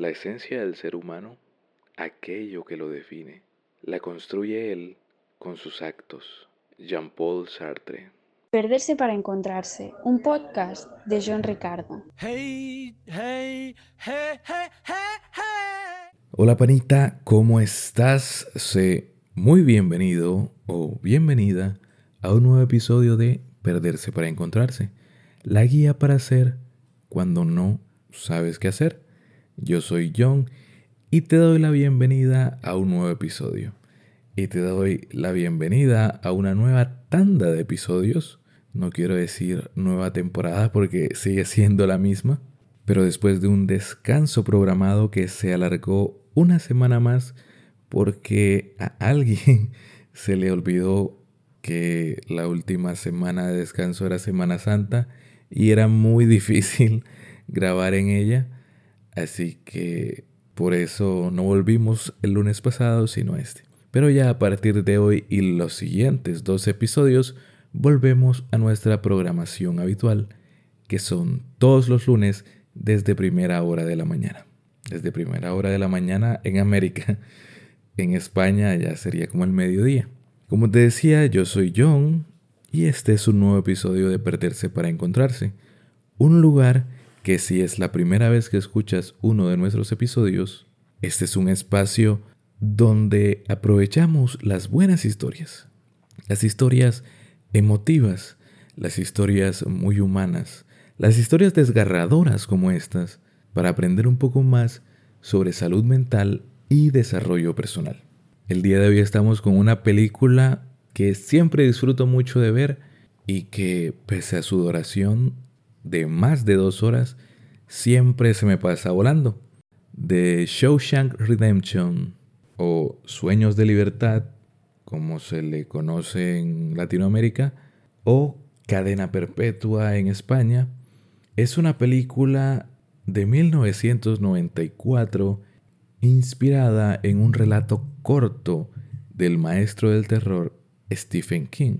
La esencia del ser humano, aquello que lo define, la construye él con sus actos. Jean-Paul Sartre. Perderse para encontrarse, un podcast de John Ricardo. Hola panita, ¿cómo estás? Sé muy bienvenido o bienvenida a un nuevo episodio de Perderse para encontrarse, la guía para hacer cuando no sabes qué hacer. Yo soy John y te doy la bienvenida a un nuevo episodio. Y te doy la bienvenida a una nueva tanda de episodios. No quiero decir nueva temporada porque sigue siendo la misma. Pero después de un descanso programado que se alargó una semana más porque a alguien se le olvidó que la última semana de descanso era Semana Santa y era muy difícil grabar en ella Así que por eso no volvimos el lunes pasado, sino este. Pero ya a partir de hoy y los siguientes dos episodios, volvemos a nuestra programación habitual, que son todos los lunes desde primera hora de la mañana. Desde primera hora de la mañana en América. En España ya sería como el mediodía. Como te decía, yo soy John y este es un nuevo episodio de Perderse para Encontrarse. Un lugar que si es la primera vez que escuchas uno de nuestros episodios, este es un espacio donde aprovechamos las buenas historias, las historias emotivas, las historias muy humanas, las historias desgarradoras como estas, para aprender un poco más sobre salud mental y desarrollo personal. El día de hoy estamos con una película que siempre disfruto mucho de ver y que pese a su duración de más de dos horas siempre se me pasa volando. De Shawshank Redemption o Sueños de Libertad, como se le conoce en Latinoamérica, o Cadena Perpetua en España, es una película de 1994 inspirada en un relato corto del maestro del terror Stephen King.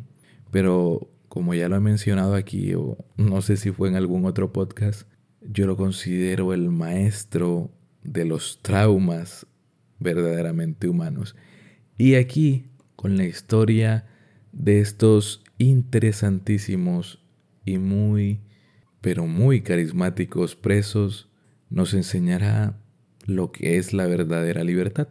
Pero como ya lo he mencionado aquí, o no sé si fue en algún otro podcast, yo lo considero el maestro de los traumas verdaderamente humanos. Y aquí, con la historia de estos interesantísimos y muy, pero muy carismáticos presos, nos enseñará lo que es la verdadera libertad.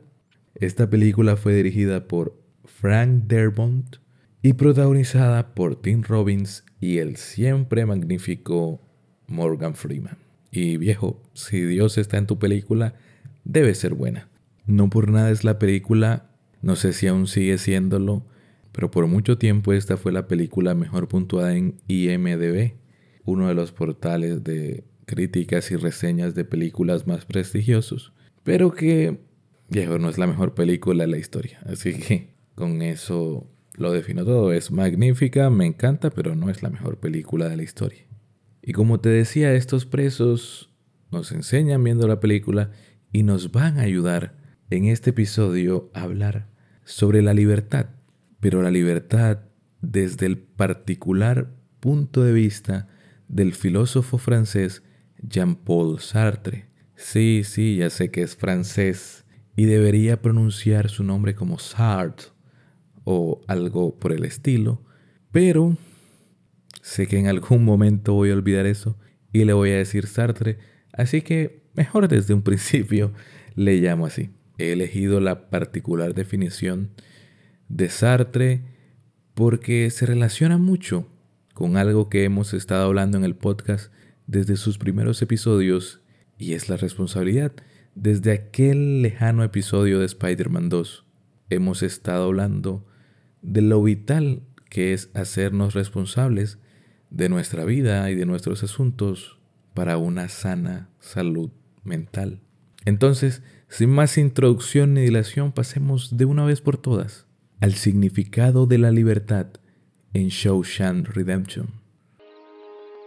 Esta película fue dirigida por Frank Derbont y protagonizada por Tim Robbins y el siempre magnífico Morgan Freeman. Y viejo, si Dios está en tu película, debe ser buena. No por nada es la película, no sé si aún sigue siéndolo, pero por mucho tiempo esta fue la película mejor puntuada en IMDB, uno de los portales de críticas y reseñas de películas más prestigiosos, pero que, viejo, no es la mejor película de la historia. Así que con eso lo defino todo. Es magnífica, me encanta, pero no es la mejor película de la historia. Y como te decía, estos presos nos enseñan viendo la película y nos van a ayudar en este episodio a hablar sobre la libertad, pero la libertad desde el particular punto de vista del filósofo francés Jean-Paul Sartre. Sí, sí, ya sé que es francés y debería pronunciar su nombre como Sartre o algo por el estilo, pero sé que en algún momento voy a olvidar eso y le voy a decir Sartre, así que mejor desde un principio le llamo así. He elegido la particular definición de Sartre porque se relaciona mucho con algo que hemos estado hablando en el podcast desde sus primeros episodios y es la responsabilidad. Desde aquel lejano episodio de Spider-Man 2 hemos estado hablando de lo vital que es hacernos responsables de nuestra vida y de nuestros asuntos para una sana salud mental. Entonces, sin más introducción ni dilación, pasemos de una vez por todas al significado de la libertad en Shawshank Redemption.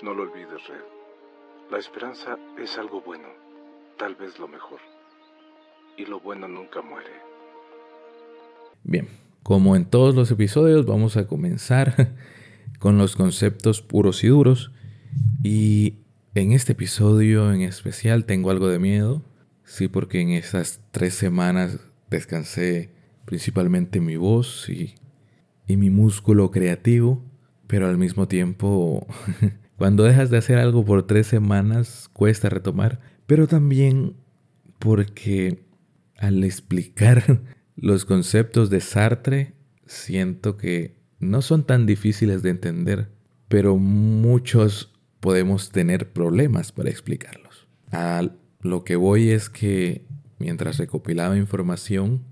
No lo olvides, Red. La esperanza es algo bueno, tal vez lo mejor. Y lo bueno nunca muere. Bien, como en todos los episodios, vamos a comenzar con los conceptos puros y duros. Y en este episodio en especial tengo algo de miedo Sí, porque en esas tres semanas descansé principalmente mi voz y, y mi músculo creativo, pero al mismo tiempo, cuando dejas de hacer algo por tres semanas, cuesta retomar, pero también porque al explicar los conceptos de Sartre, siento que no son tan difíciles de entender, pero muchos podemos tener problemas para explicarlos. A lo que voy es que mientras recopilaba información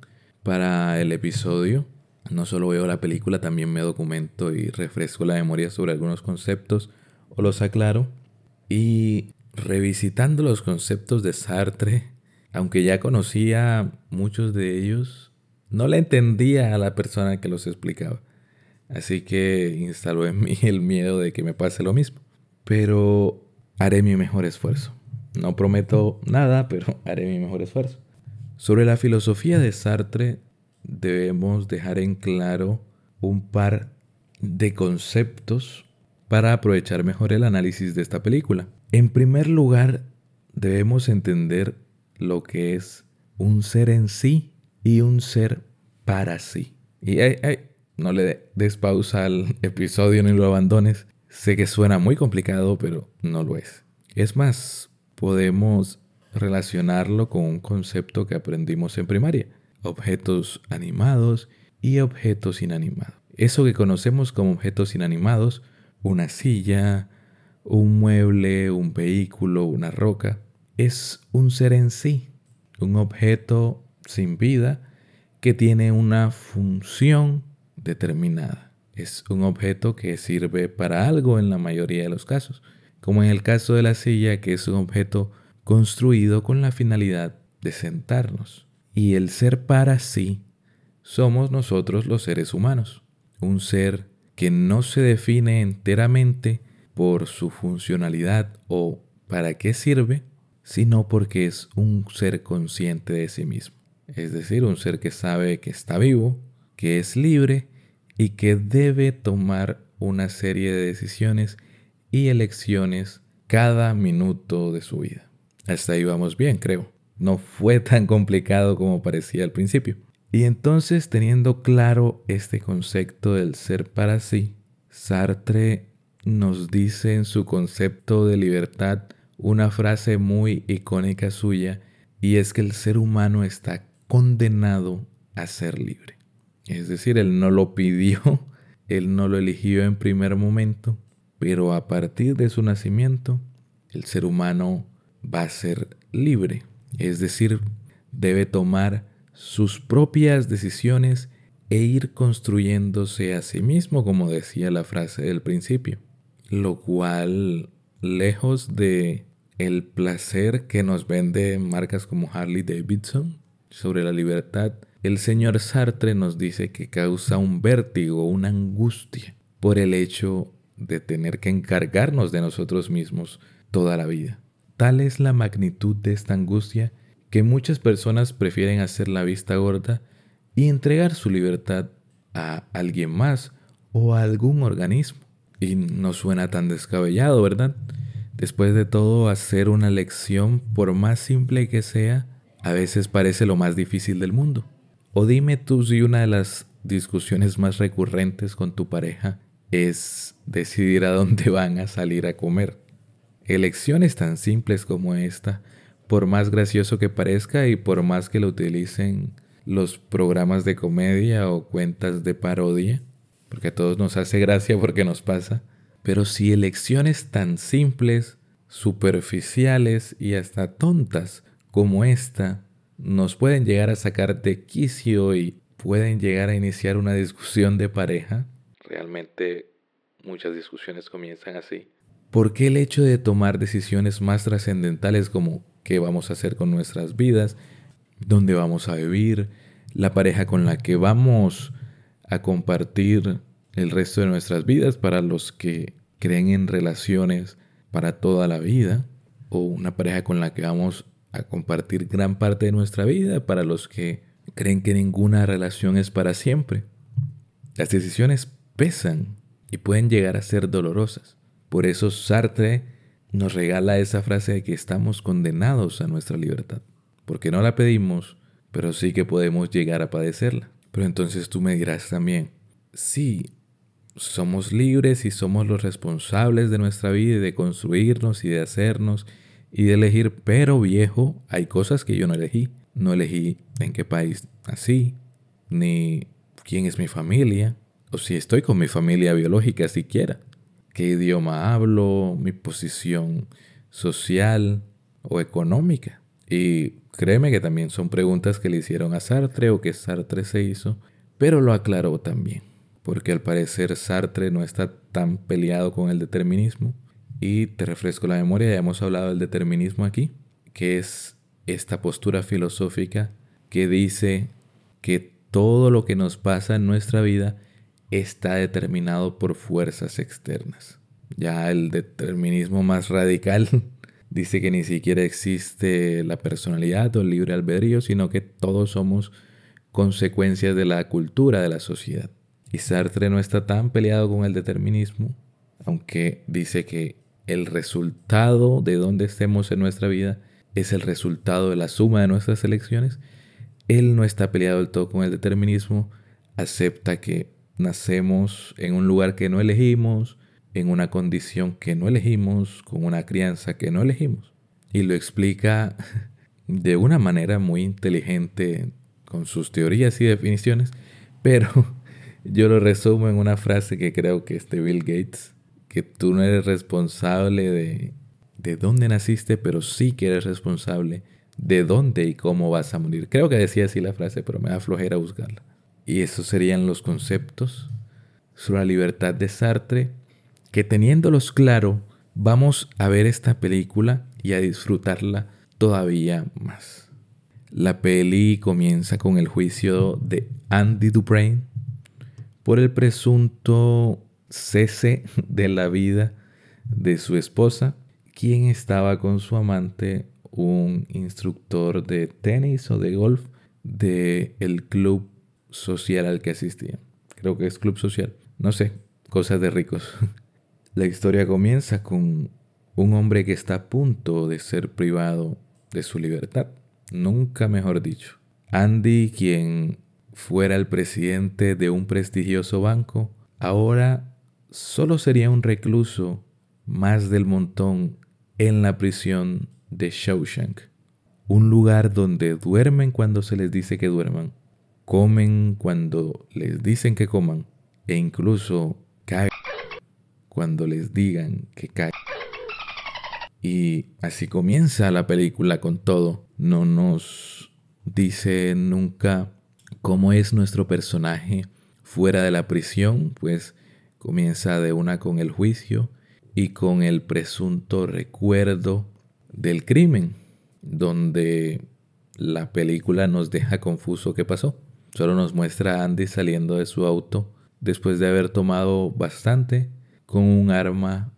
para el episodio, no solo veo la película, también me documento y refresco la memoria sobre algunos conceptos o los aclaro. Y revisitando los conceptos de Sartre, aunque ya conocía muchos de ellos, no le entendía a la persona que los explicaba. Así que instaló en mí el miedo de que me pase lo mismo. Pero haré mi mejor esfuerzo. No prometo nada, pero haré mi mejor esfuerzo. Sobre la filosofía de Sartre debemos dejar en claro un par de conceptos para aprovechar mejor el análisis de esta película. En primer lugar, debemos entender lo que es un ser en sí y un ser para sí. Y no le des pausa al episodio ni lo abandones. Sé que suena muy complicado, pero no lo es. Es más, podemos relacionarlo con un concepto que aprendimos en primaria. Objetos animados y objetos inanimados. Eso que conocemos como objetos inanimados, una silla, un mueble, un vehículo, una roca, es un ser en sí, un objeto sin vida que tiene una función determinada. Es un objeto que sirve para algo en la mayoría de los casos, como en el caso de la silla, que es un objeto construido con la finalidad de sentarnos. Y el ser para sí somos nosotros los seres humanos, un ser que no se define enteramente por su funcionalidad o para qué sirve, sino porque es un ser consciente de sí mismo. Es decir, un ser que sabe que está vivo, que es libre y que debe tomar una serie de decisiones y elecciones cada minuto de su vida. Hasta ahí vamos bien, creo. No fue tan complicado como parecía al principio. Y entonces, teniendo claro este concepto del ser para sí, Sartre nos dice en su concepto de libertad una frase muy icónica suya, y es que el ser humano está condenado a ser libre. Es decir, él no lo pidió, él no lo eligió en primer momento, pero a partir de su nacimiento, el ser humano va a ser libre. Es decir, debe tomar sus propias decisiones e ir construyéndose a sí mismo, como decía la frase del principio. Lo cual, lejos de el placer que nos vende marcas como Harley Davidson sobre la libertad, el señor Sartre nos dice que causa un vértigo, una angustia, por el hecho de tener que encargarnos de nosotros mismos toda la vida. Tal es la magnitud de esta angustia que muchas personas prefieren hacer la vista gorda y entregar su libertad a alguien más o a algún organismo. Y no suena tan descabellado, ¿verdad? Después de todo, hacer una lección, por más simple que sea, a veces parece lo más difícil del mundo. O dime tú si una de las discusiones más recurrentes con tu pareja es decidir a dónde van a salir a comer. Elecciones tan simples como esta, por más gracioso que parezca y por más que lo utilicen los programas de comedia o cuentas de parodia, porque a todos nos hace gracia porque nos pasa, pero si elecciones tan simples, superficiales y hasta tontas como esta nos pueden llegar a sacar de quicio y pueden llegar a iniciar una discusión de pareja. Realmente muchas discusiones comienzan así. ¿Por qué el hecho de tomar decisiones más trascendentales como qué vamos a hacer con nuestras vidas, dónde vamos a vivir, la pareja con la que vamos a compartir el resto de nuestras vidas para los que creen en relaciones para toda la vida, o una pareja con la que vamos a compartir gran parte de nuestra vida para los que creen que ninguna relación es para siempre. Las decisiones pesan y pueden llegar a ser dolorosas. Por eso Sartre nos regala esa frase de que estamos condenados a nuestra libertad. porque no la pedimos, pero sí que podemos llegar a padecerla. Pero entonces tú me dirás también, sí, somos libres y somos los responsables de nuestra vida y de construirnos y de hacernos y de elegir, pero viejo, hay cosas que yo no elegí. No elegí en qué país nací, ni quién es mi familia, o si estoy con mi familia biológica siquiera, qué idioma hablo, mi posición social o económica. Y créeme que también son preguntas que le hicieron a Sartre o que Sartre se hizo, pero lo aclaró también, porque al parecer Sartre no está tan peleado con el determinismo. Y te refresco la memoria, ya hemos hablado del determinismo aquí, que es esta postura filosófica que dice que todo lo que nos pasa en nuestra vida está determinado por fuerzas externas. Ya el determinismo más radical dice que ni siquiera existe la personalidad o el libre albedrío, sino que todos somos consecuencias de la cultura de la sociedad. Y Sartre no está tan peleado con el determinismo, aunque dice que el resultado de donde estemos en nuestra vida es el resultado de la suma de nuestras elecciones. Él no está peleado del todo con el determinismo, acepta que nacemos en un lugar que no elegimos, en una condición que no elegimos, con una crianza que no elegimos. Y lo explica de una manera muy inteligente con sus teorías y definiciones, pero yo lo resumo en una frase que creo que es de Bill Gates, que tú no eres responsable de, de dónde naciste, pero sí que eres responsable de dónde y cómo vas a morir. Creo que decía así la frase, pero me da flojera buscarla. Y esos serían los conceptos sobre la libertad de Sartre, que teniéndolos claro, vamos a ver esta película y a disfrutarla todavía más. La peli comienza con el juicio de Andy Duprain por el presunto cese de la vida de su esposa, quien estaba con su amante, un instructor de tenis o de golf del el club social al que asistía. Creo que es club social. No sé, cosas de ricos. La historia comienza con un hombre que está a punto de ser privado de su libertad. Nunca mejor dicho. Andy, quien fuera el presidente de un prestigioso banco, ahora solo sería un recluso más del montón en la prisión de Shawshank. Un lugar donde duermen cuando se les dice que duerman comen cuando les dicen que coman e incluso caen cuando les digan que caen. Y así comienza la película con todo. No nos dice nunca cómo es nuestro personaje fuera de la prisión, pues comienza de una con el juicio y con el presunto recuerdo del crimen, donde la película nos deja confuso qué pasó. Solo nos muestra a Andy saliendo de su auto después de haber tomado bastante con un arma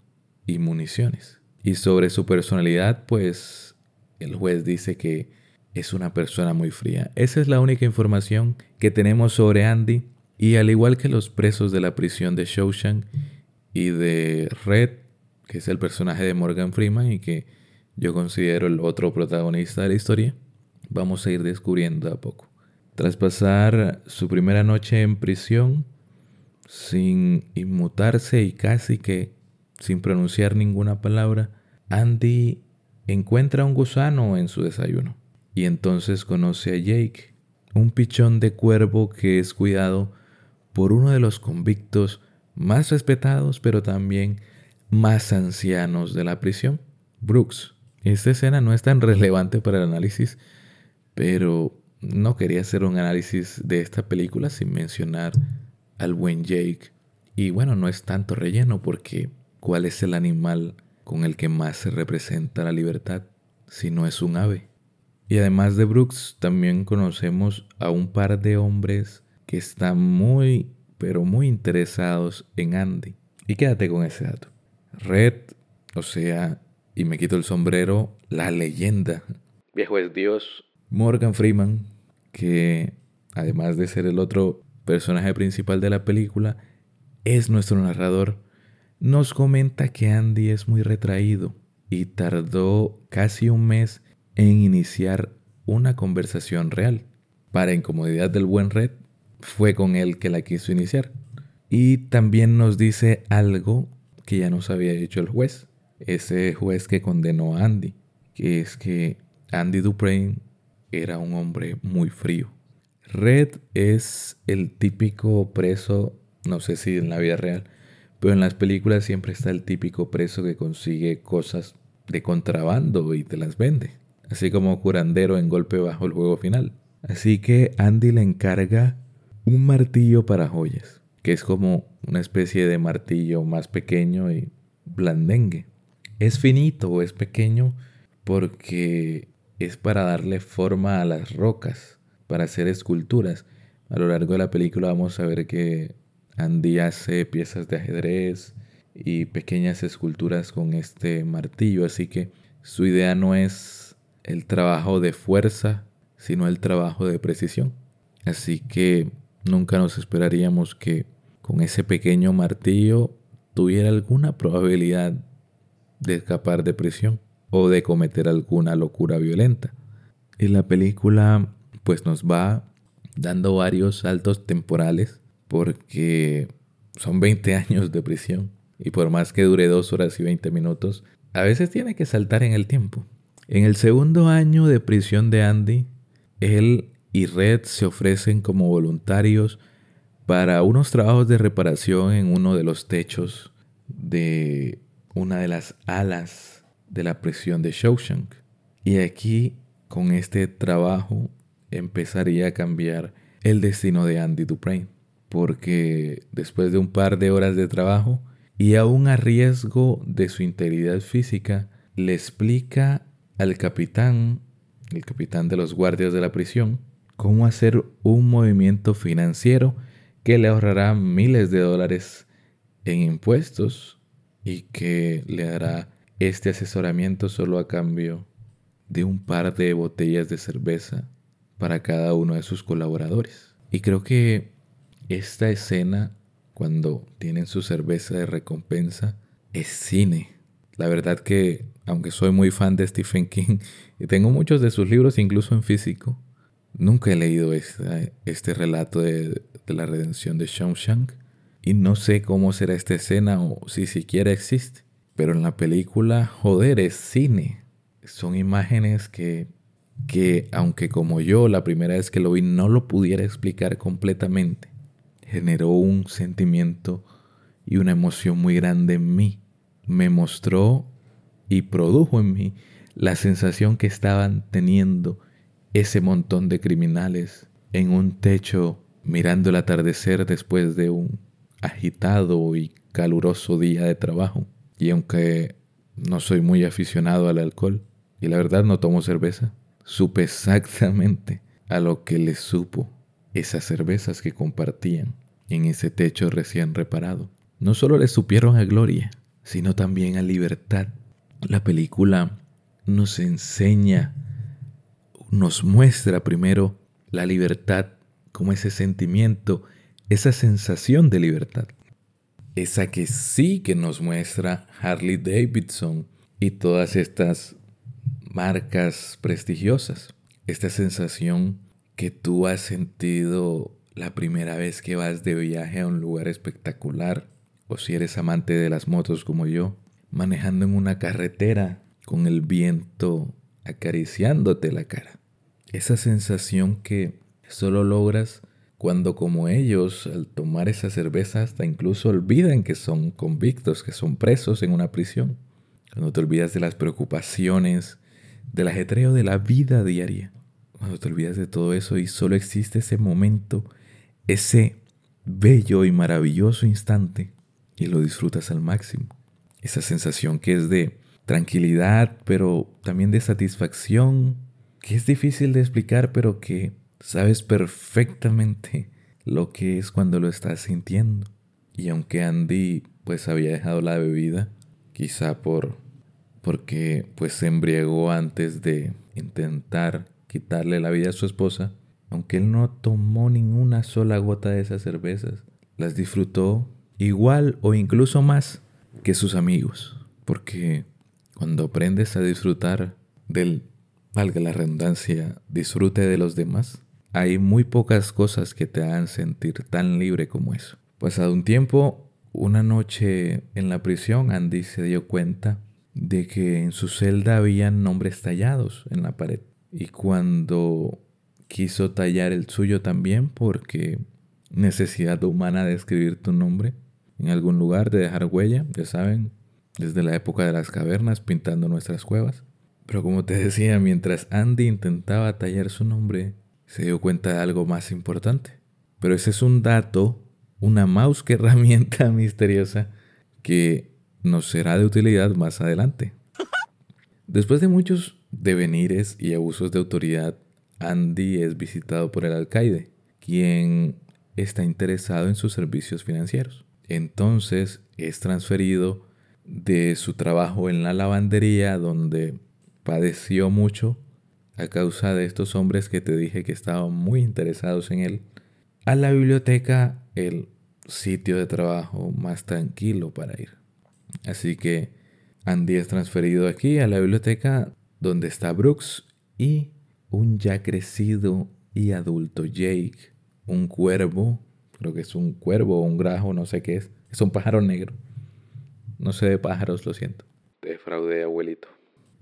y municiones. Y sobre su personalidad, pues el juez dice que es una persona muy fría. Esa es la única información que tenemos sobre Andy. Y al igual que los presos de la prisión de Shawshank y de Red, que es el personaje de Morgan Freeman y que yo considero el otro protagonista de la historia, vamos a ir descubriendo a poco. Tras pasar su primera noche en prisión, sin inmutarse y casi que sin pronunciar ninguna palabra, Andy encuentra un gusano en su desayuno y entonces conoce a Jake, un pichón de cuervo que es cuidado por uno de los convictos más respetados pero también más ancianos de la prisión, Brooks. Esta escena no es tan relevante para el análisis, pero no quería hacer un análisis de esta película sin mencionar al buen Jake. Y bueno, no es tanto relleno porque ¿cuál es el animal con el que más se representa la libertad si no es un ave? Y además de Brooks, también conocemos a un par de hombres que están muy, pero muy interesados en Andy. Y quédate con ese dato. Red, o sea, y me quito el sombrero, la leyenda. Viejo es Dios. Morgan Freeman, que además de ser el otro personaje principal de la película, es nuestro narrador, nos comenta que Andy es muy retraído y tardó casi un mes en iniciar una conversación real. Para incomodidad del buen Red, fue con él que la quiso iniciar. Y también nos dice algo que ya nos había dicho el juez, ese juez que condenó a Andy, que es que Andy Dupre era un hombre muy frío. Red es el típico preso, no sé si en la vida real, pero en las películas siempre está el típico preso que consigue cosas de contrabando y te las vende, así como curandero en golpe bajo el juego final. Así que Andy le encarga un martillo para joyas, que es como una especie de martillo más pequeño y blandengue. Es finito es pequeño porque es para darle forma a las rocas, para hacer esculturas. A lo largo de la película vamos a ver que Andy hace piezas de ajedrez y pequeñas esculturas con este martillo, así que su idea no es el trabajo de fuerza, sino el trabajo de precisión. Así que nunca nos esperaríamos que con ese pequeño martillo tuviera alguna probabilidad de escapar de prisión o de cometer alguna locura violenta. Y la película pues nos va dando varios saltos temporales porque son 20 años de prisión y por más que dure dos horas y 20 minutos, a veces tiene que saltar en el tiempo. En el segundo año de prisión de Andy, él y Red se ofrecen como voluntarios para unos trabajos de reparación en uno de los techos de una de las alas de la prisión de Shawshank. Y aquí, con este trabajo, empezaría a cambiar el destino de Andy Duprane porque después de un par de horas de trabajo y aún a riesgo de su integridad física, le explica al capitán, el capitán de los guardias de la prisión, cómo hacer un movimiento financiero que le ahorrará miles de dólares en impuestos y que le dará este asesoramiento solo a cambio de un par de botellas de cerveza para cada uno de sus colaboradores. Y creo que esta escena, cuando tienen su cerveza de recompensa, es cine. La verdad que, aunque soy muy fan de Stephen King y tengo muchos de sus libros incluso en físico, nunca he leído este relato de, la redención de Shawshank y no sé cómo será esta escena o si siquiera existe. Pero en la película, joder, es cine. Son imágenes que, que, aunque como yo la primera vez que lo vi no lo pudiera explicar completamente, generó un sentimiento y una emoción muy grande en mí. Me mostró y produjo en mí la sensación que estaban teniendo ese montón de criminales en un techo mirando el atardecer después de un agitado y caluroso día de trabajo. Y aunque no soy muy aficionado al alcohol, y la verdad no tomo cerveza, supe exactamente a lo que les supo esas cervezas que compartían en ese techo recién reparado. No solo le supieron a gloria, sino también a libertad. La película nos enseña, nos muestra primero la libertad como ese sentimiento, esa sensación de libertad. Esa que sí que nos muestra Harley Davidson y todas estas marcas prestigiosas. Esta sensación que tú has sentido la primera vez que vas de viaje a un lugar espectacular, o si eres amante de las motos como yo, manejando en una carretera con el viento acariciándote la cara. Esa sensación que solo logras cuando como ellos, al tomar esa cerveza, hasta incluso olvidan que son convictos, que son presos en una prisión. Cuando te olvidas de las preocupaciones, del ajetreo de la vida diaria. Cuando te olvidas de todo eso y solo existe ese momento ese bello y maravilloso instante y lo disfrutas al máximo. Esa sensación que es de tranquilidad, pero también de satisfacción, que es difícil de explicar, pero que sabes perfectamente lo que es cuando lo estás sintiendo. Y aunque Andy pues había dejado la bebida, quizá por porque pues se embriagó antes de intentar quitarle la vida a su esposa, aunque él no tomó ninguna sola gota de esas cervezas, las disfrutó igual o incluso más que sus amigos, porque cuando aprendes a disfrutar del valga la redundancia, disfrute de los demás, hay muy pocas cosas que te hagan sentir tan libre como eso. Pasado un tiempo, una noche en la prisión, Andy se dio cuenta de que en su celda habían nombres tallados en la pared. Y cuando quiso tallar el suyo también, porque necesidad humana de escribir tu nombre en algún lugar, de dejar huella, ya saben, desde la época de las cavernas pintando nuestras cuevas. Pero como te decía, mientras Andy intentaba tallar su nombre, se dio cuenta de algo más importante. Pero ese es un dato, una mouse que herramienta misteriosa que nos será de utilidad más adelante. Después de muchos devenires y abusos de autoridad, Andy es visitado por el alcaide, quien está interesado en sus servicios financieros. Entonces es transferido de su trabajo en la lavandería, donde padeció mucho a causa de estos hombres que te dije que estaban muy interesados en él, a la biblioteca, el sitio de trabajo más tranquilo para ir. Así que Andy es transferido aquí a la biblioteca donde está Brooks y un ya crecido y adulto Jake, un cuervo, creo que es un cuervo o un grajo, no sé qué es, es un pájaro negro. No sé de pájaros, lo siento. Te defraudé, abuelito.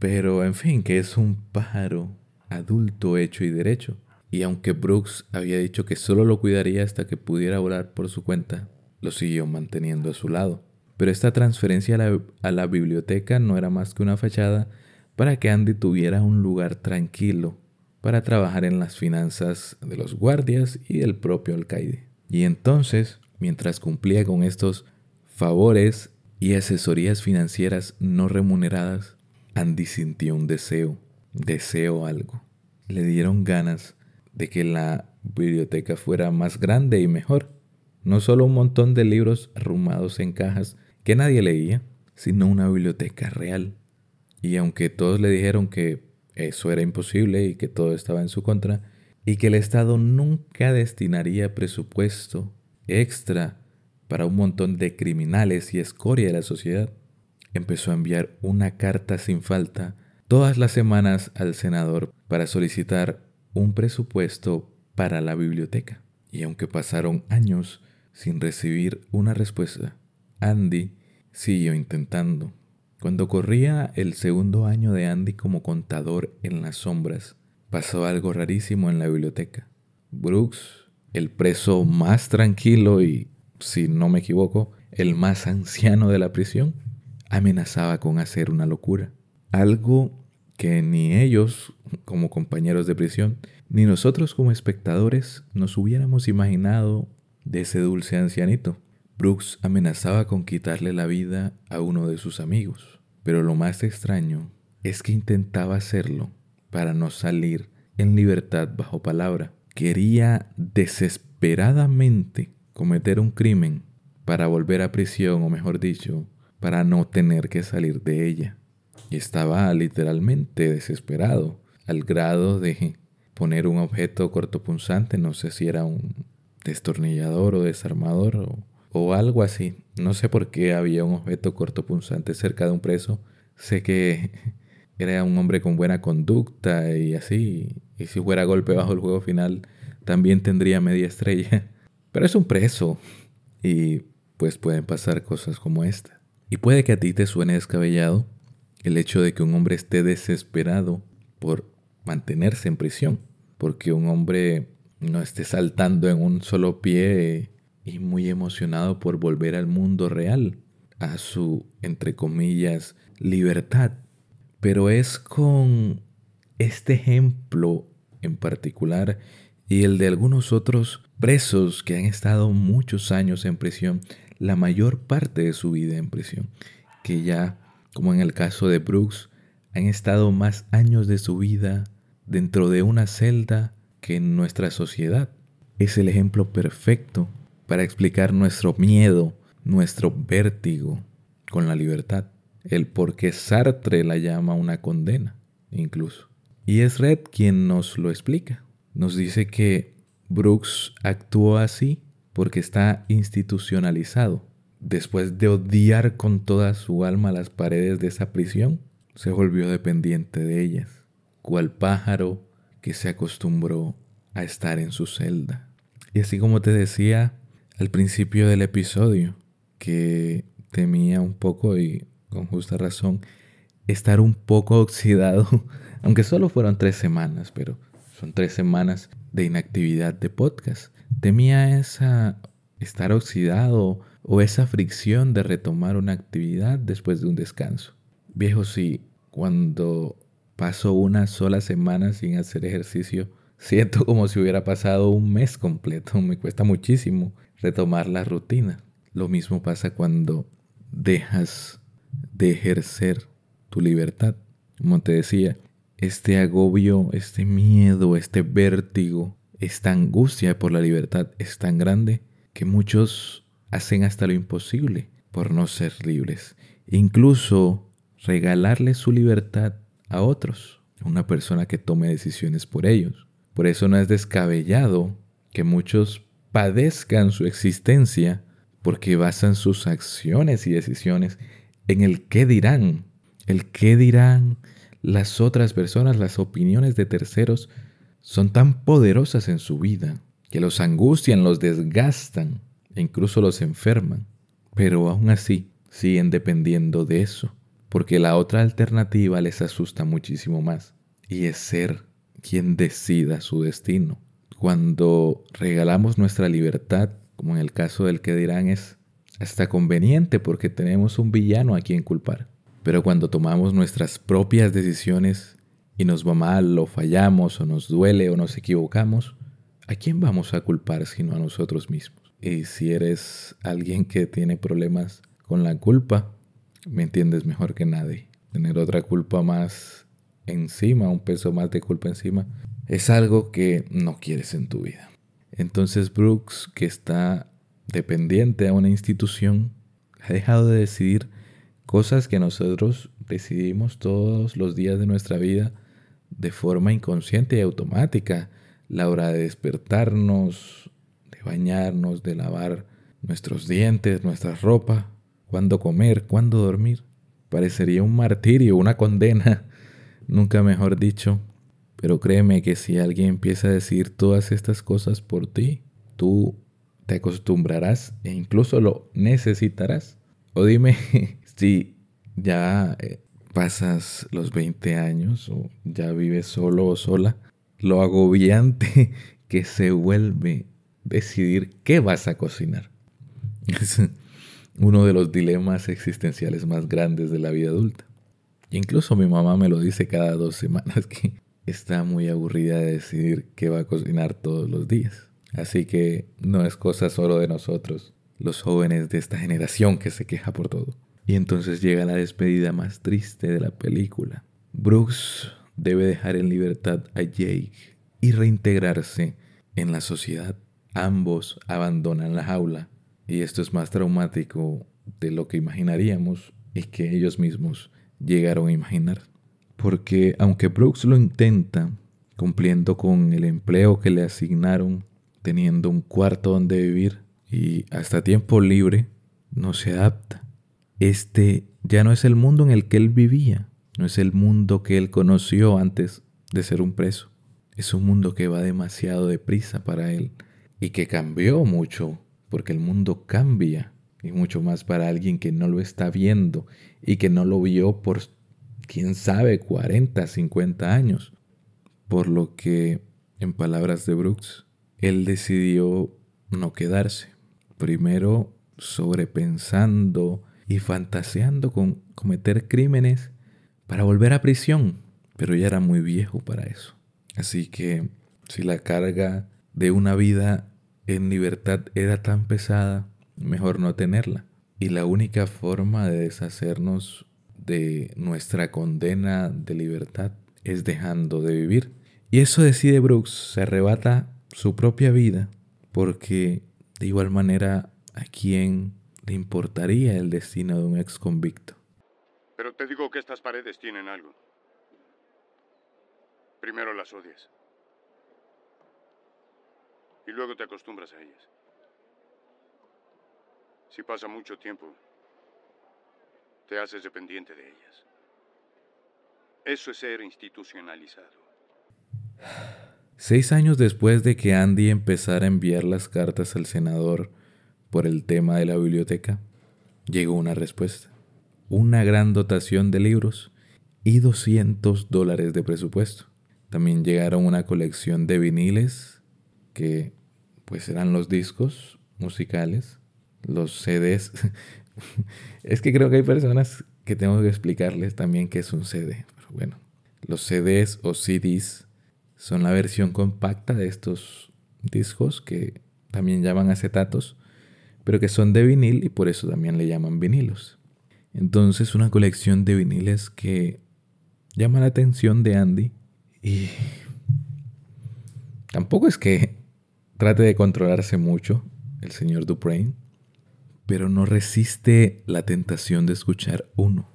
Pero en fin, que es un pájaro adulto hecho y derecho. Y aunque Brooks había dicho que solo lo cuidaría hasta que pudiera volar por su cuenta, lo siguió manteniendo a su lado. Pero esta transferencia a la, a la biblioteca no era más que una fachada para que Andy tuviera un lugar tranquilo para trabajar en las finanzas de los guardias y del propio alcaide. Y entonces, mientras cumplía con estos favores y asesorías financieras no remuneradas, Andy sintió un deseo, deseo algo. Le dieron ganas de que la biblioteca fuera más grande y mejor. No solo un montón de libros arrumados en cajas que nadie leía, sino una biblioteca real. Y aunque todos le dijeron que eso era imposible y que todo estaba en su contra, y que el Estado nunca destinaría presupuesto extra para un montón de criminales y escoria de la sociedad, empezó a enviar una carta sin falta todas las semanas al senador para solicitar un presupuesto para la biblioteca. Y aunque pasaron años sin recibir una respuesta, Andy siguió intentando. Cuando corría el segundo año de Andy como contador en las sombras, pasó algo rarísimo en la biblioteca. Brooks, el preso más tranquilo y, si no me equivoco, el más anciano de la prisión, amenazaba con hacer una locura. Algo que ni ellos, como compañeros de prisión, ni nosotros como espectadores nos hubiéramos imaginado de ese dulce ancianito. Brooks amenazaba con quitarle la vida a uno de sus amigos, pero lo más extraño es que intentaba hacerlo para no salir en libertad bajo palabra. Quería desesperadamente cometer un crimen para volver a prisión, o mejor dicho, para no tener que salir de ella. Y estaba literalmente desesperado, al grado de poner un objeto cortopunzante, no sé si era un destornillador o desarmador o algo así. No sé por qué había un objeto cortopunzante cerca de un preso. Sé que era un hombre con buena conducta y así. Y si fuera golpe bajo el juego final, también tendría media estrella. Pero es un preso. Y pues pueden pasar cosas como esta. Y puede que a ti te suene descabellado el hecho de que un hombre esté desesperado por mantenerse en prisión. Porque un hombre no esté saltando en un solo pie y muy emocionado por volver al mundo real, a su, entre comillas, libertad. Pero es con este ejemplo en particular y el de algunos otros presos que han estado muchos años en prisión, la mayor parte de su vida en prisión, que ya, como en el caso de Brooks, han estado más años de su vida dentro de una celda que en nuestra sociedad. Es el ejemplo perfecto para explicar nuestro miedo, nuestro vértigo con la libertad, el por qué Sartre la llama una condena, incluso. Y es Red quien nos lo explica. Nos dice que Brooks actuó así porque está institucionalizado. Después de odiar con toda su alma las paredes de esa prisión, se volvió dependiente de ellas. cual pájaro que se acostumbró a estar en su celda. Y así como te decía al principio del episodio, que temía un poco y con justa razón estar un poco oxidado, aunque solo fueron tres semanas, pero son tres semanas de inactividad de podcast. Temía esa estar oxidado o esa fricción de retomar una actividad después de un descanso. Viejo, sí, cuando paso una sola semana sin hacer ejercicio, siento como si hubiera pasado un mes completo. Me cuesta muchísimo retomar la rutina. Lo mismo pasa cuando dejas de ejercer tu libertad. Como te decía, este agobio, este miedo, este vértigo, esta angustia por la libertad es tan grande que muchos hacen hasta lo imposible por no ser libres. Incluso regalarle su libertad a otros, a una persona que tome decisiones por ellos. Por eso no es descabellado que muchos padezcan su existencia porque basan sus acciones y decisiones en el qué dirán, el qué dirán las otras personas, las opiniones de terceros son tan poderosas en su vida que los angustian, los desgastan e incluso los enferman. Pero aún así siguen dependiendo de eso, porque la otra alternativa les asusta muchísimo más y es ser quien decida su destino. Cuando regalamos nuestra libertad, como en el caso del que dirán, es hasta conveniente porque tenemos un villano a quien culpar. Pero cuando tomamos nuestras propias decisiones y nos va mal o fallamos o nos duele o nos equivocamos, ¿a quién vamos a culpar sino a nosotros mismos? Y si eres alguien que tiene problemas con la culpa, me entiendes mejor que nadie. Tener otra culpa más encima, un peso más de culpa encima, es algo que no quieres en tu vida. Entonces Brooks, que está dependiente a una institución, ha dejado de decidir cosas que nosotros decidimos todos los días de nuestra vida de forma inconsciente y automática. La hora de despertarnos, de bañarnos, de lavar nuestros dientes, nuestra ropa, cuándo comer, cuándo dormir. Parecería un martirio, una condena, nunca mejor dicho. Pero créeme que si alguien empieza a decir todas estas cosas por ti, tú te acostumbrarás e incluso lo necesitarás. O dime si ya eh, pasas los 20 años o ya vives solo o sola, lo agobiante que se vuelve decidir qué vas a cocinar. Es uno de los dilemas existenciales más grandes de la vida adulta. Incluso mi mamá me lo dice cada dos semanas que está muy aburrida de decidir qué va a cocinar todos los días. Así que no es cosa solo de nosotros, los jóvenes de esta generación que se queja por todo. Y entonces llega la despedida más triste de la película. Brooks debe dejar en libertad a Jake y reintegrarse en la sociedad. Ambos abandonan la jaula y esto es más traumático de lo que imaginaríamos y que ellos mismos llegaron a imaginar. Porque aunque Brooks lo intenta, cumpliendo con el empleo que le asignaron, teniendo un cuarto donde vivir y hasta tiempo libre, no se adapta. Este ya no es el mundo en el que él vivía, no es el mundo que él conoció antes de ser un preso. Es un mundo que va demasiado deprisa para él y que cambió mucho, porque el mundo cambia, y mucho más para alguien que no lo está viendo y que no lo vio por quién sabe, 40, 50 años. Por lo que, en palabras de Brooks, él decidió no quedarse. Primero sobrepensando y fantaseando con cometer crímenes para volver a prisión, pero ya era muy viejo para eso. Así que si la carga de una vida en libertad era tan pesada, mejor no tenerla. Y la única forma de deshacernos de nuestra condena de libertad es dejando de vivir. Y eso decide Brooks, se arrebata su propia vida porque de igual manera a quién le importaría el destino de un ex convicto. Pero te digo que estas paredes tienen algo. Primero las odias. Y luego te acostumbras a ellas. Si pasa mucho tiempo, te haces dependiente de ellas. Eso es ser institucionalizado. Seis años después de que Andy empezara a enviar las cartas al senador por el tema de la biblioteca, llegó una respuesta. Una gran dotación de libros y 200 dólares de presupuesto. También llegaron una colección de viniles que pues eran los discos musicales, los CDs. es que creo que hay personas que tengo que explicarles también qué es un CD. Pero bueno, los CDs o CDs son la versión compacta de estos discos que también llaman acetatos, pero que son de vinil y por eso también le llaman vinilos. Entonces una colección de viniles que llama la atención de Andy y tampoco es que trate de controlarse mucho el señor Duprain, pero no resiste la tentación de escuchar uno.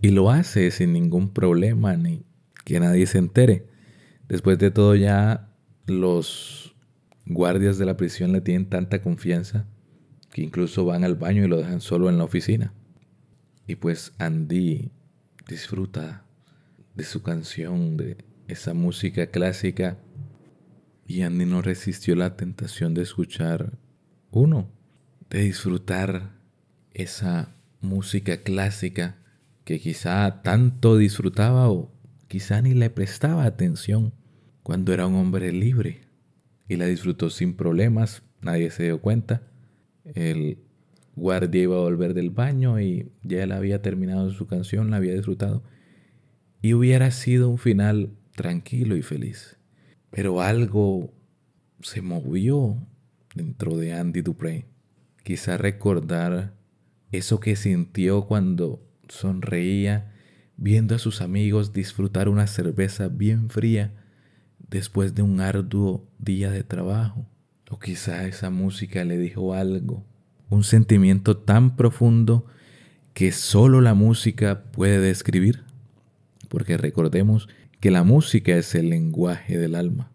Y lo hace sin ningún problema ni que nadie se entere. Después de todo ya los guardias de la prisión le tienen tanta confianza que incluso van al baño y lo dejan solo en la oficina. Y pues Andy disfruta de su canción, de esa música clásica. Y Andy no resistió la tentación de escuchar uno, de disfrutar esa música clásica que quizá tanto disfrutaba o quizá ni le prestaba atención cuando era un hombre libre. Y la disfrutó sin problemas, nadie se dio cuenta. El guardia iba a volver del baño y ya él había terminado su canción, la había disfrutado. Y hubiera sido un final tranquilo y feliz. Pero algo se movió dentro de Andy Dupré. Quizá recordar eso que sintió cuando sonreía viendo a sus amigos disfrutar una cerveza bien fría después de un arduo día de trabajo. O quizá esa música le dijo algo, un sentimiento tan profundo que solo la música puede describir. Porque recordemos que la música es el lenguaje del alma.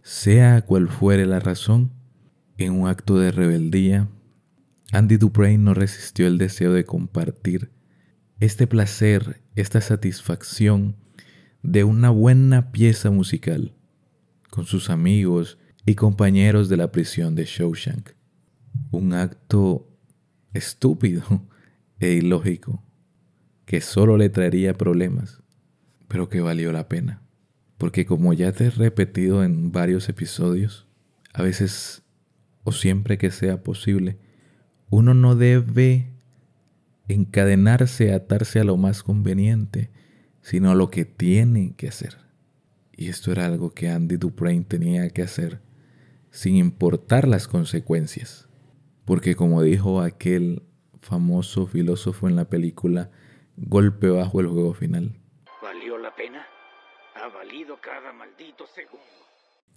Sea cual fuere la razón, en un acto de rebeldía, Andy Dubrain no resistió el deseo de compartir este placer, esta satisfacción de una buena pieza musical con sus amigos y compañeros de la prisión de Shawshank. Un acto estúpido e ilógico que solo le traería problemas pero que valió la pena. Porque como ya te he repetido en varios episodios, a veces o siempre que sea posible, uno no debe encadenarse, atarse a lo más conveniente, sino a lo que tiene que hacer. Y esto era algo que Andy Duprain tenía que hacer sin importar las consecuencias. Porque como dijo aquel famoso filósofo en la película Golpe bajo el juego final, cada maldito segundo.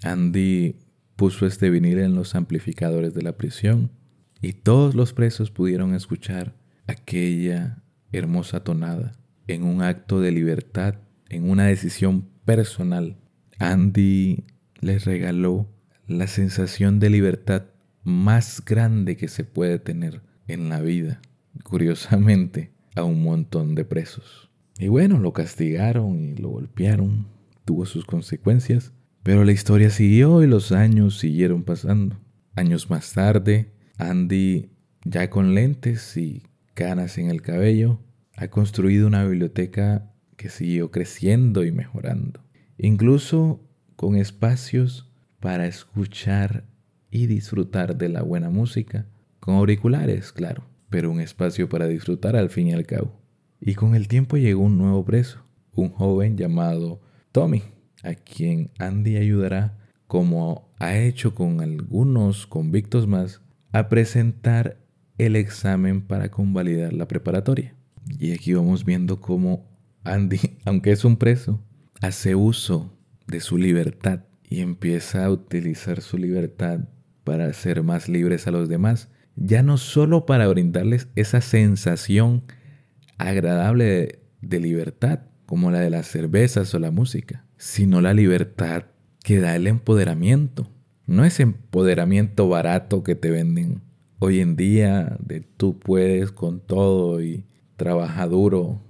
Andy puso este vinil en los amplificadores de la prisión y todos los presos pudieron escuchar aquella hermosa tonada en un acto de libertad, en una decisión personal. Andy les regaló la sensación de libertad más grande que se puede tener en la vida, curiosamente, a un montón de presos. Y bueno, lo castigaron y lo golpearon, tuvo sus consecuencias, pero la historia siguió y los años siguieron pasando. Años más tarde, Andy, ya con lentes y canas en el cabello, ha construido una biblioteca que siguió creciendo y mejorando, incluso con espacios para escuchar y disfrutar de la buena música, con auriculares, claro, pero un espacio para disfrutar al fin y al cabo. Y con el tiempo llegó un nuevo preso, un joven llamado Tommy, a quien Andy ayudará, como ha hecho con algunos convictos más, a presentar el examen para convalidar la preparatoria. Y aquí vamos viendo cómo Andy, aunque es un preso, hace uso de su libertad y empieza a utilizar su libertad para ser más libres a los demás, ya no solo para brindarles esa sensación agradable de, libertad, como la de las cervezas o la música, sino la libertad que da el empoderamiento. No es empoderamiento barato que te venden hoy en día de tú puedes con todo y trabaja duro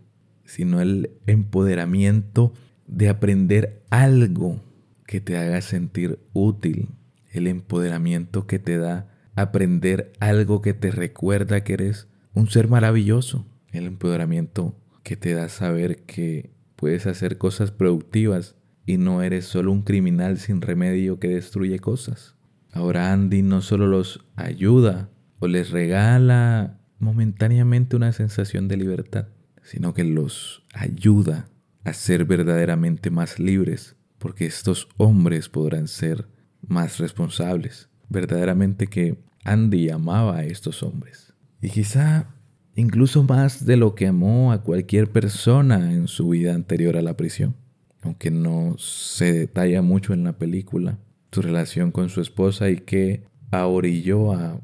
sino el empoderamiento de aprender algo que te haga sentir útil, el empoderamiento que te da aprender algo que te recuerda que eres un ser maravilloso, el empoderamiento que te da saber que puedes hacer cosas productivas y no eres solo un criminal sin remedio que destruye cosas. Ahora Andy no solo los ayuda o les regala momentáneamente una sensación de libertad, sino que los ayuda a ser verdaderamente más libres, porque estos hombres podrán ser más responsables. Verdaderamente que Andy amaba a estos hombres. Y quizá incluso más de lo que amó a cualquier persona en su vida anterior a la prisión. Aunque no se detalla mucho en la película su relación con su esposa y que ahorilló a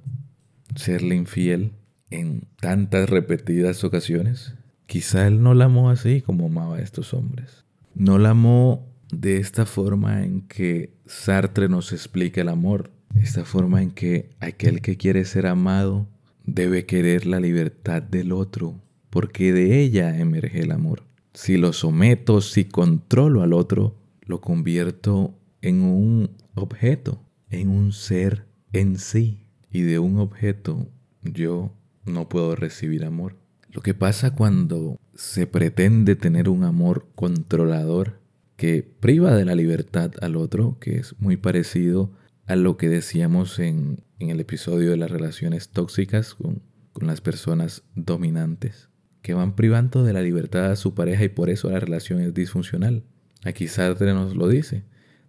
serle infiel en tantas repetidas ocasiones. Quizá él no la amó así como amaba a estos hombres. No la amó de esta forma en que Sartre nos explica el amor, esta forma en que aquel que quiere ser amado debe querer la libertad del otro, porque de ella emerge el amor. Si lo someto, si controlo al otro, lo convierto en un objeto, en un ser en sí. Y de un objeto yo no puedo recibir amor. Lo que pasa cuando se pretende tener un amor controlador que priva de la libertad al otro, que es muy parecido a lo que decíamos en, el episodio de las relaciones tóxicas con, con las personas dominantes, que van privando de la libertad a su pareja y por eso la relación es disfuncional. Aquí Sartre nos lo dice.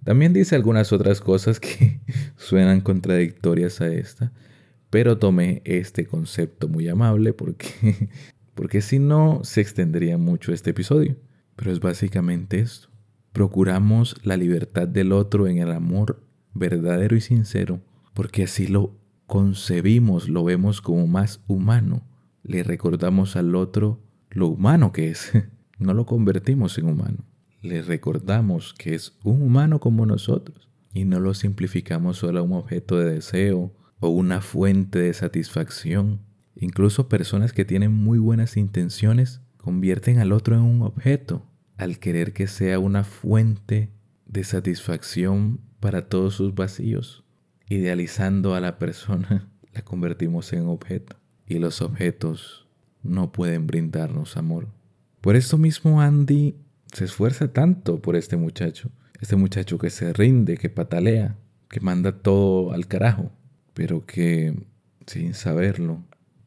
También dice algunas otras cosas que suenan contradictorias a esta, pero tomé este concepto muy amable porque, porque si no se extendería mucho este episodio. Pero es básicamente esto. Procuramos la libertad del otro en el amor verdadero y sincero, porque así lo concebimos, lo vemos como más humano. Le recordamos al otro lo humano que es. No lo convertimos en humano. Le recordamos que es un humano como nosotros y no lo simplificamos solo a un objeto de deseo o una fuente de satisfacción. Incluso personas que tienen muy buenas intenciones convierten al otro en un objeto al querer que sea una fuente de satisfacción para todos sus vacíos. Idealizando a la persona, la convertimos en objeto y los objetos no pueden brindarnos amor. Por esto mismo Andy se esfuerza tanto por este muchacho, este muchacho que se rinde, que patalea, que manda todo al carajo, pero que, sin saberlo,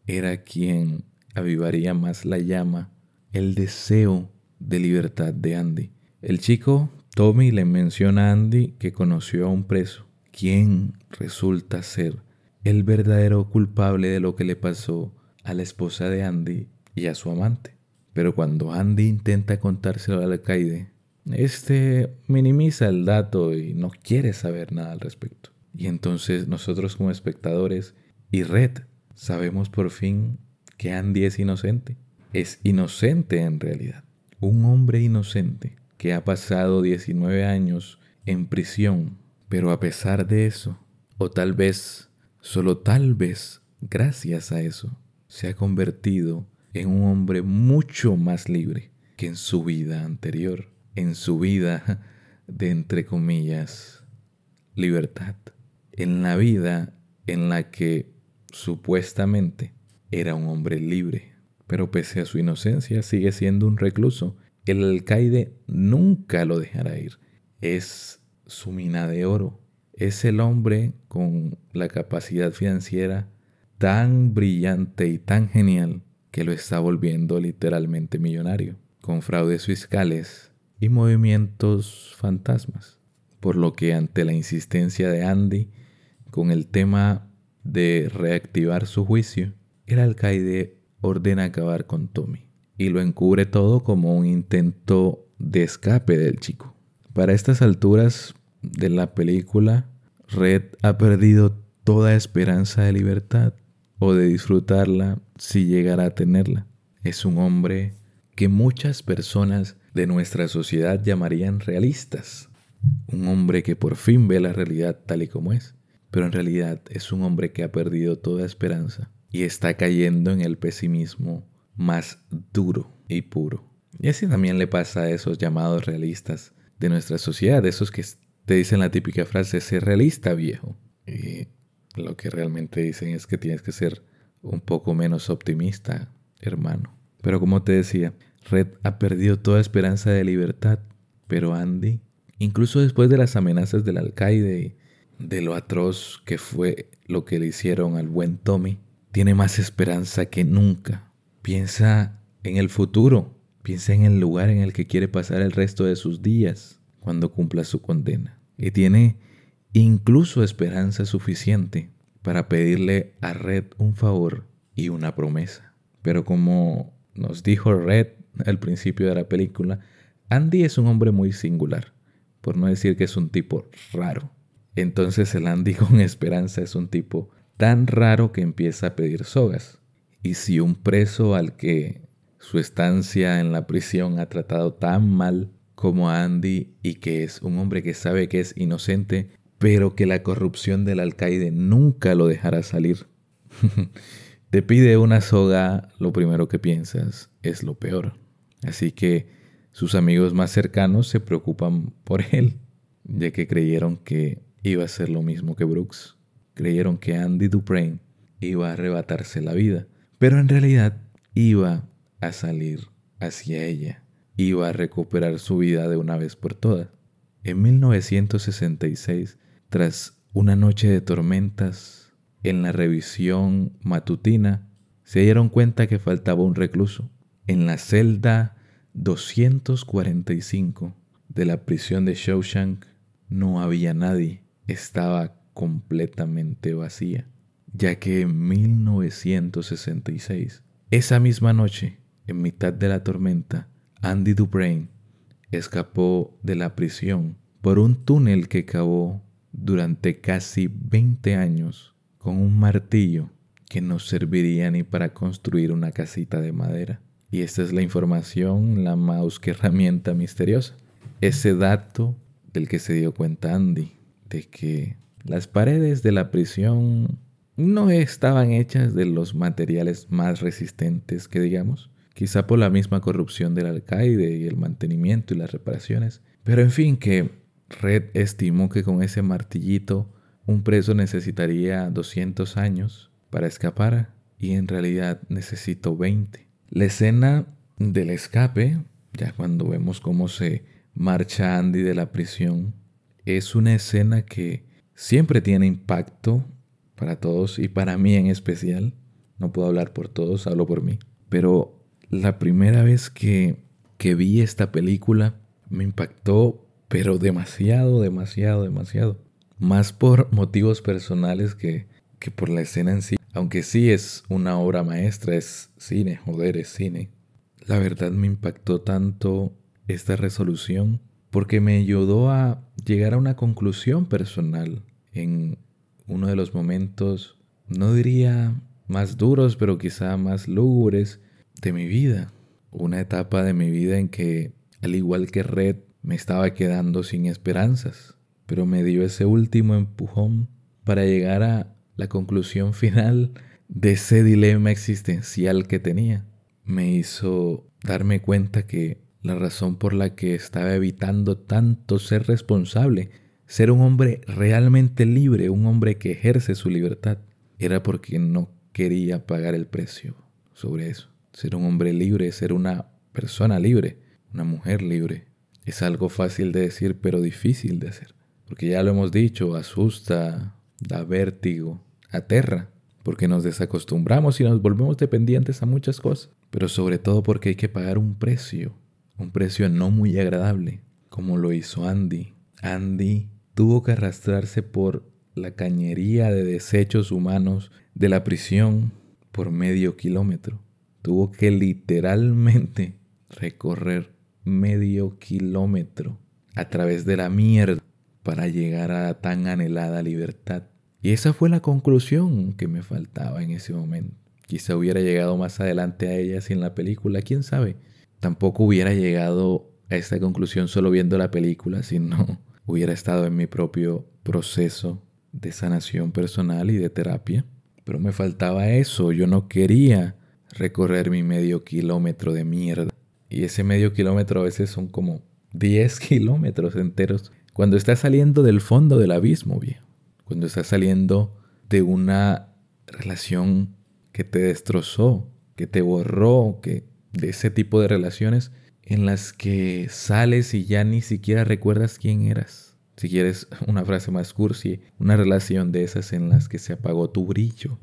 era quien avivaría más la llama, el deseo de libertad de Andy. El chico Tommy le menciona a Andy que conoció a un preso, quien resulta ser el verdadero culpable de lo que le pasó a la esposa de Andy y a su amante. Pero cuando Andy intenta contárselo al alcaide, este minimiza el dato y no quiere saber nada al respecto. Y entonces nosotros como espectadores y Red sabemos por fin que Andy es inocente. Es inocente en realidad. Un hombre inocente que ha pasado 19 años en prisión, pero a pesar de eso, o tal vez, solo tal vez, gracias a eso, se ha convertido en un hombre mucho más libre que en su vida anterior, en su vida de, entre comillas, libertad, en la vida en la que supuestamente era un hombre libre, pero pese a su inocencia sigue siendo un recluso el alcaide nunca lo dejará ir. Es su mina de oro. Es el hombre con la capacidad financiera tan brillante y tan genial que lo está volviendo literalmente millonario, con fraudes fiscales y movimientos fantasmas. Por lo que ante la insistencia de Andy con el tema de reactivar su juicio, el alcaide ordena acabar con Tommy y lo encubre todo como un intento de escape del chico. Para estas alturas de la película, Red ha perdido toda esperanza de libertad o de disfrutarla si llegara a tenerla. Es un hombre que muchas personas de nuestra sociedad llamarían realistas. Un hombre que por fin ve la realidad tal y como es. Pero en realidad es un hombre que ha perdido toda esperanza y está cayendo en el pesimismo más duro y puro. Y así también le pasa a esos llamados realistas de nuestra sociedad, esos que te dicen la típica frase, ser realista viejo. Y lo que realmente dicen es que tienes que ser un poco menos optimista, hermano. Pero como te decía, Red ha perdido toda esperanza de libertad, pero Andy, incluso después de las amenazas del alcaide de lo atroz que fue lo que le hicieron al buen Tommy, tiene más esperanza que nunca. Piensa en el futuro, piensa en el lugar en el que quiere pasar el resto de sus días cuando cumpla su condena. Y tiene incluso esperanza suficiente para pedirle a Red un favor y una promesa. Pero como nos dijo Red al principio de la película, Andy es un hombre muy singular, por no decir que es un tipo raro. Entonces el Andy con esperanza es un tipo tan raro que empieza a pedir sogas. Y si un preso al que su estancia en la prisión ha tratado tan mal como Andy y que es un hombre que sabe que es inocente, pero que la corrupción del alcaide nunca lo dejará salir. Te pide una soga, lo primero que piensas es lo peor. Así que sus amigos más cercanos se preocupan por él, ya que creyeron que iba a ser lo mismo que Brooks. Creyeron que Andy Duprane iba a arrebatarse la vida, pero en realidad iba a salir hacia ella, iba a recuperar su vida de una vez por todas. En 1966, tras una noche de tormentas, en la revisión matutina, se dieron cuenta que faltaba un recluso. En la celda 245 de la prisión de Shawshank no había nadie, estaba completamente vacía, ya que en 1966, esa misma noche, en mitad de la tormenta, Andy Dubrain escapó de la prisión por un túnel que cavó durante casi 20 años con un martillo que no serviría ni para construir una casita de madera. Y esta es la información, la mouse que herramienta misteriosa. Ese dato del que se dio cuenta Andy, de que las paredes de la prisión no estaban hechas de los materiales más resistentes que digamos, quizá por la misma corrupción del alcaide y el mantenimiento y las reparaciones, pero en fin que Red estimó que con ese martillito un preso necesitaría 200 años para escapar y en realidad necesitó 20. La escena del escape, ya cuando vemos cómo se marcha Andy de la prisión, es una escena que siempre tiene impacto para todos y para mí en especial. No puedo hablar por todos, hablo por mí. Pero la primera vez que, que vi esta película me impactó pero demasiado, demasiado, demasiado. Más por motivos personales que, que por la escena en sí. Aunque sí es una obra maestra, es cine, joder, es cine. La verdad me impactó tanto esta resolución porque me ayudó a llegar a una conclusión personal en uno de los momentos, no diría más duros, pero quizá más lúgubres de mi vida. Una etapa de mi vida en que, al igual que Red, me estaba quedando sin esperanzas, pero me dio ese último empujón para llegar a la conclusión final de ese dilema existencial que tenía. Me hizo darme cuenta que la razón por la que estaba evitando tanto ser responsable, ser un hombre realmente libre, un hombre que ejerce su libertad, era porque no quería pagar el precio sobre eso. Ser un hombre libre, ser una persona libre, una mujer libre, es algo fácil de decir, pero difícil de hacer. Porque ya lo hemos dicho, asusta, da vértigo, aterra, porque nos desacostumbramos y nos volvemos dependientes a muchas cosas. Pero sobre todo porque hay que pagar un precio, un precio no muy agradable, como lo hizo Andy. Andy tuvo que arrastrarse por la cañería de desechos humanos de la prisión por medio kilómetro. Tuvo que literalmente recorrer medio kilómetro a través de la mierda para llegar a tan anhelada libertad. Y esa fue la conclusión que me faltaba en ese momento. Quizá hubiera llegado más adelante a ella sin la película, quién sabe. Tampoco hubiera llegado a esta conclusión solo viendo la película, sino hubiera estado en mi propio proceso de sanación personal y de terapia. Pero me faltaba eso, yo no quería recorrer mi medio kilómetro de mierda Y ese medio kilómetro a veces son como 10 kilómetros enteros. Cuando estás saliendo del fondo del abismo, viejo. Cuando estás saliendo de una relación que te destrozó, que te borró, que de ese tipo de relaciones en las que sales y ya ni siquiera recuerdas quién eras. Si quieres una frase más cursi, una relación de esas en las que se apagó tu brillo.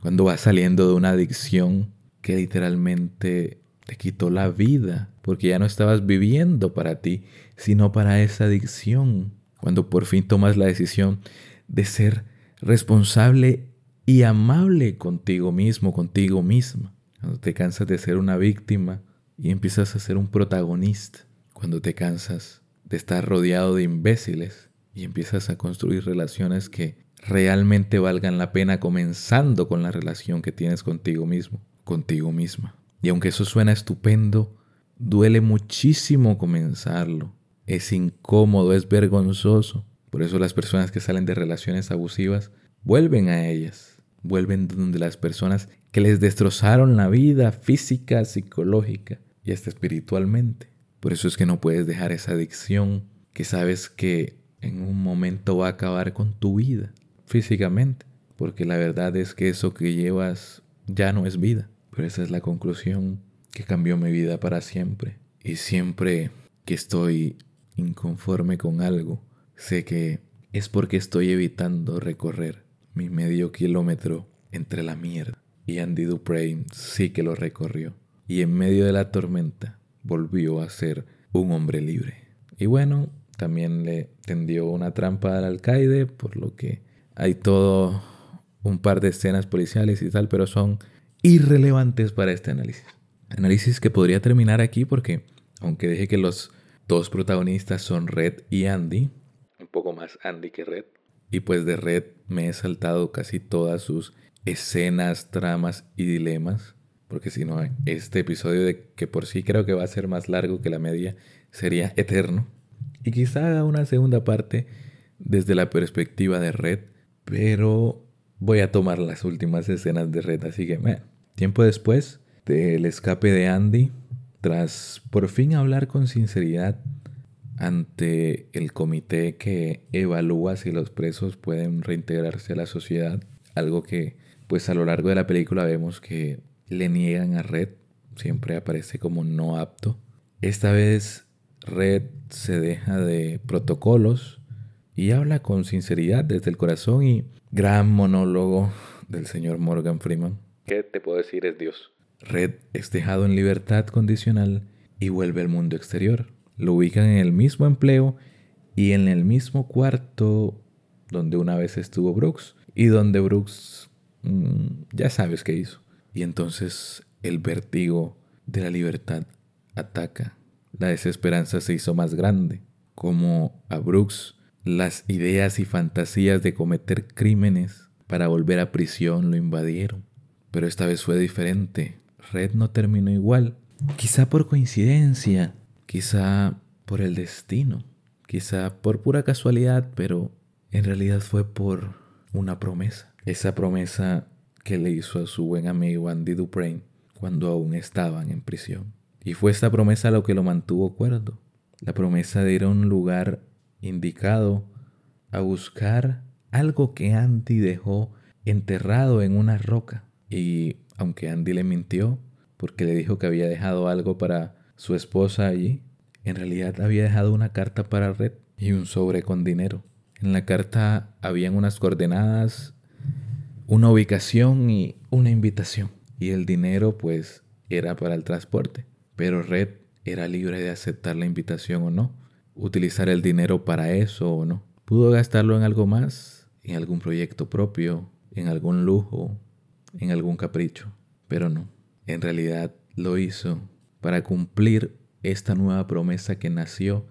Cuando vas saliendo de una adicción que literalmente te quitó la vida, porque ya no estabas viviendo para ti, sino para esa adicción. Cuando por fin tomas la decisión de ser responsable y amable contigo mismo, contigo misma. Cuando te cansas de ser una víctima y empiezas a ser un protagonista. Cuando te cansas de estar rodeado de imbéciles y empiezas a construir relaciones que realmente valgan la pena comenzando con la relación que tienes contigo mismo, contigo misma. Y aunque eso suena estupendo, duele muchísimo comenzarlo. Es incómodo, es vergonzoso. Por eso las personas que salen de relaciones abusivas vuelven a ellas vuelven donde las personas que les destrozaron la vida física, psicológica y hasta espiritualmente. Por eso es que no puedes dejar esa adicción que sabes que en un momento va a acabar con tu vida físicamente. Porque la verdad es que eso que llevas ya no es vida. Pero esa es la conclusión que cambió mi vida para siempre. Y siempre que estoy inconforme con algo, sé que es porque estoy evitando recorrer mi medio kilómetro entre la mierda. Y Andy Dupre sí que lo recorrió. Y en medio de la tormenta volvió a ser un hombre libre. Y bueno, también le tendió una trampa al alcaide, por lo que hay todo un par de escenas policiales y tal, pero son irrelevantes para este análisis. Análisis que podría terminar aquí porque, aunque dije que los dos protagonistas son Red y Andy, un poco más Andy que Red, y pues de Red me he saltado casi todas sus escenas, tramas y dilemas. Porque si no, este episodio de que por sí creo que va a ser más largo que la media sería eterno. Y quizá haga una segunda parte desde la perspectiva de Red. Pero voy a tomar las últimas escenas de Red. Así que, tiempo después del escape de Andy, tras por fin hablar con sinceridad ante el comité que evalúa si los presos pueden reintegrarse a la sociedad, algo que pues a lo largo de la película vemos que le niegan a Red, siempre aparece como no apto. Esta vez Red se deja de protocolos y habla con sinceridad desde el corazón y gran monólogo del señor Morgan Freeman. ¿Qué te puedo decir es Dios? Red es dejado en libertad condicional y vuelve al mundo exterior lo ubican en el mismo empleo y en el mismo cuarto donde una vez estuvo Brooks y donde Brooks mm, ya sabes qué hizo. Y entonces el vértigo de la libertad ataca. La desesperanza se hizo más grande, como a Brooks las ideas y fantasías de cometer crímenes para volver a prisión lo invadieron. Pero esta vez fue diferente. Red no terminó igual. Quizá por coincidencia, quizá por el destino, quizá por pura casualidad, pero en realidad fue por una promesa. Esa promesa que le hizo a su buen amigo Andy Duprane cuando aún estaban en prisión. Y fue esta promesa lo que lo mantuvo cuerdo. La promesa de ir a un lugar indicado a buscar algo que Andy dejó enterrado en una roca. Y aunque Andy le mintió, porque le dijo que había dejado algo para su esposa allí, en realidad había dejado una carta para Red y un sobre con dinero. En la carta habían unas coordenadas, una ubicación y una invitación. Y el dinero pues era para el transporte. Pero Red era libre de aceptar la invitación o no, utilizar el dinero para eso o no. Pudo gastarlo en algo más, en algún proyecto propio, en algún lujo, en algún capricho. Pero no, en realidad lo hizo para cumplir esta nueva promesa que nació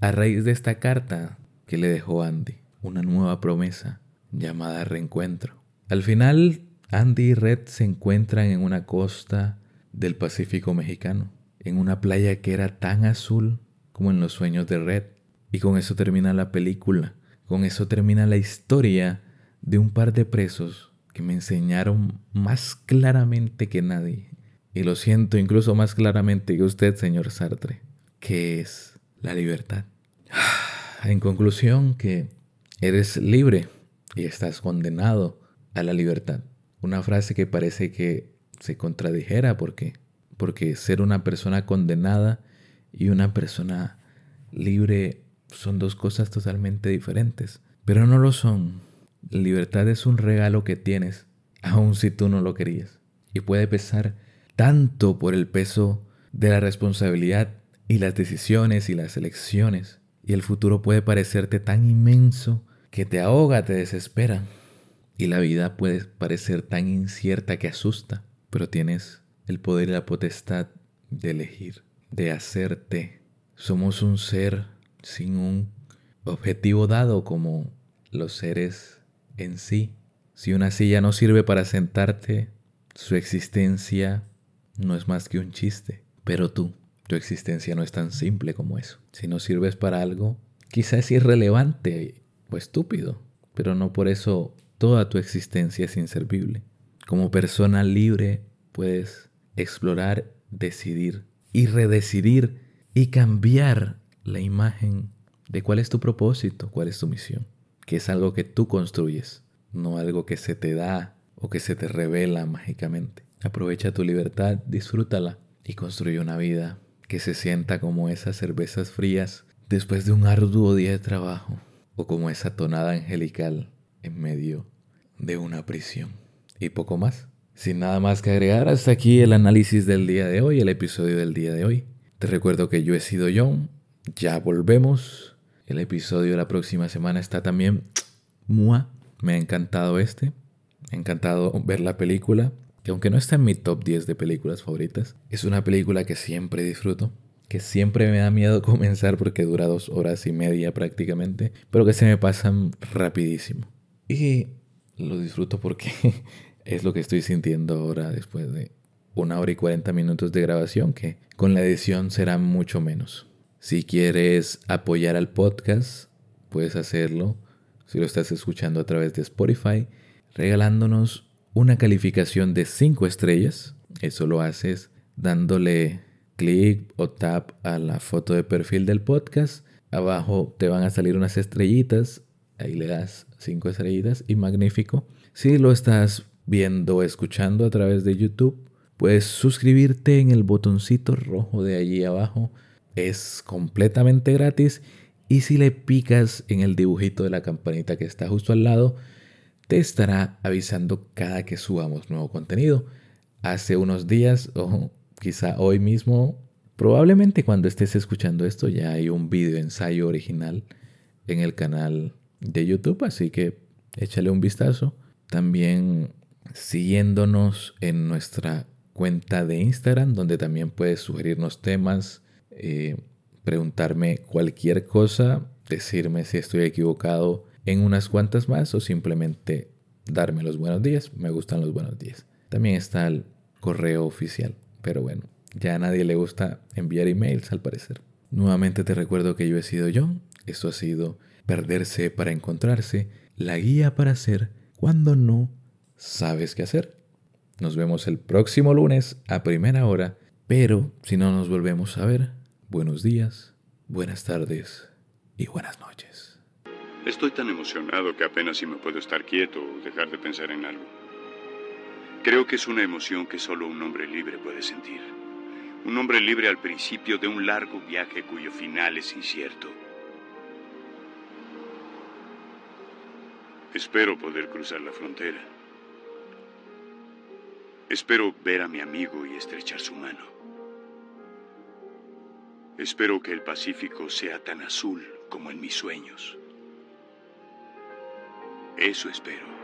a raíz de esta carta que le dejó Andy. Una nueva promesa llamada reencuentro. Al final, Andy y Red se encuentran en una costa del Pacífico mexicano, en una playa que era tan azul como en los sueños de Red. Y con eso termina la película, con eso termina la historia de un par de presos que me enseñaron más claramente que nadie y lo siento incluso más claramente que usted, señor Sartre, que es la libertad. En conclusión, que eres libre y estás condenado a la libertad. Una frase que parece que se contradijera porque porque ser una persona condenada y una persona libre son dos cosas totalmente diferentes, pero no lo son. Libertad es un regalo que tienes, aun si tú no lo querías, y puede pesar tanto por el peso de la responsabilidad y las decisiones y las elecciones, y el futuro puede parecerte tan inmenso que te ahoga, te desespera, y la vida puede parecer tan incierta que asusta, pero tienes el poder y la potestad de elegir, de hacerte. Somos un ser sin un objetivo dado como los seres en sí. Si una silla no sirve para sentarte, su existencia no es más que un chiste. Pero tú, tu existencia no es tan simple como eso. Si no sirves para algo, quizás es irrelevante o estúpido, pero no por eso toda tu existencia es inservible. Como persona libre puedes explorar, decidir y redecidir y cambiar la imagen de cuál es tu propósito, cuál es tu misión, que es algo que tú construyes, no algo que se te da o que se te revela mágicamente. Aprovecha tu libertad, disfrútala y construye una vida que se sienta como esas cervezas frías después de un arduo día de trabajo o como esa tonada angelical en medio de una prisión. Y poco más. Sin nada más que agregar, hasta aquí el análisis del día de hoy, el episodio del día de hoy. Te recuerdo que yo he sido John, ya volvemos. El episodio de la próxima semana está también... Mua, me ha encantado este. Me ha encantado ver la película, que aunque no está en mi top 10 de películas favoritas, es una película que siempre disfruto, que siempre me da miedo comenzar porque dura dos horas y media prácticamente, pero que se me pasan rapidísimo. Y lo disfruto porque es lo que estoy sintiendo ahora después de una hora y 40 minutos de grabación, que con la edición será mucho menos. Si quieres apoyar al podcast, puedes hacerlo si lo estás escuchando a través de Spotify, regalándonos una calificación de 5 estrellas. Eso lo haces dándole clic o tap a la foto de perfil del podcast. Abajo te van a salir unas estrellitas. Ahí le das 5 estrellitas y magnífico. Si lo estás viendo o escuchando a través de YouTube, puedes suscribirte en el botoncito rojo de allí abajo. Es completamente gratis y si le picas en el dibujito de la campanita que está justo al lado, te estará avisando cada que subamos nuevo contenido. Hace unos días o quizá hoy mismo, probablemente cuando estés escuchando esto ya hay un video ensayo original en el canal de YouTube, así que échale un vistazo. También siguiéndonos en nuestra cuenta de Instagram, donde también puedes sugerirnos temas, eh, preguntarme cualquier cosa, decirme si estoy equivocado en unas cuantas más o simplemente darme los buenos días. Me gustan los buenos días. También está el correo oficial, pero bueno, ya a nadie le gusta enviar emails al parecer. Nuevamente te recuerdo que yo he sido yo. Esto ha sido Perderse para encontrarse, la guía para hacer cuando no sabes qué hacer. Nos vemos el próximo lunes a primera hora, pero si no nos volvemos a ver, buenos días, buenas tardes y buenas noches. Estoy tan emocionado que apenas si me puedo estar quieto o dejar de pensar en algo. Creo que es una emoción que solo un hombre libre puede sentir. Un hombre libre al principio de un largo viaje cuyo final es incierto. Espero poder cruzar la frontera. Espero ver a mi amigo y estrechar su mano. Espero que el Pacífico sea tan azul como en mis sueños. Eso espero.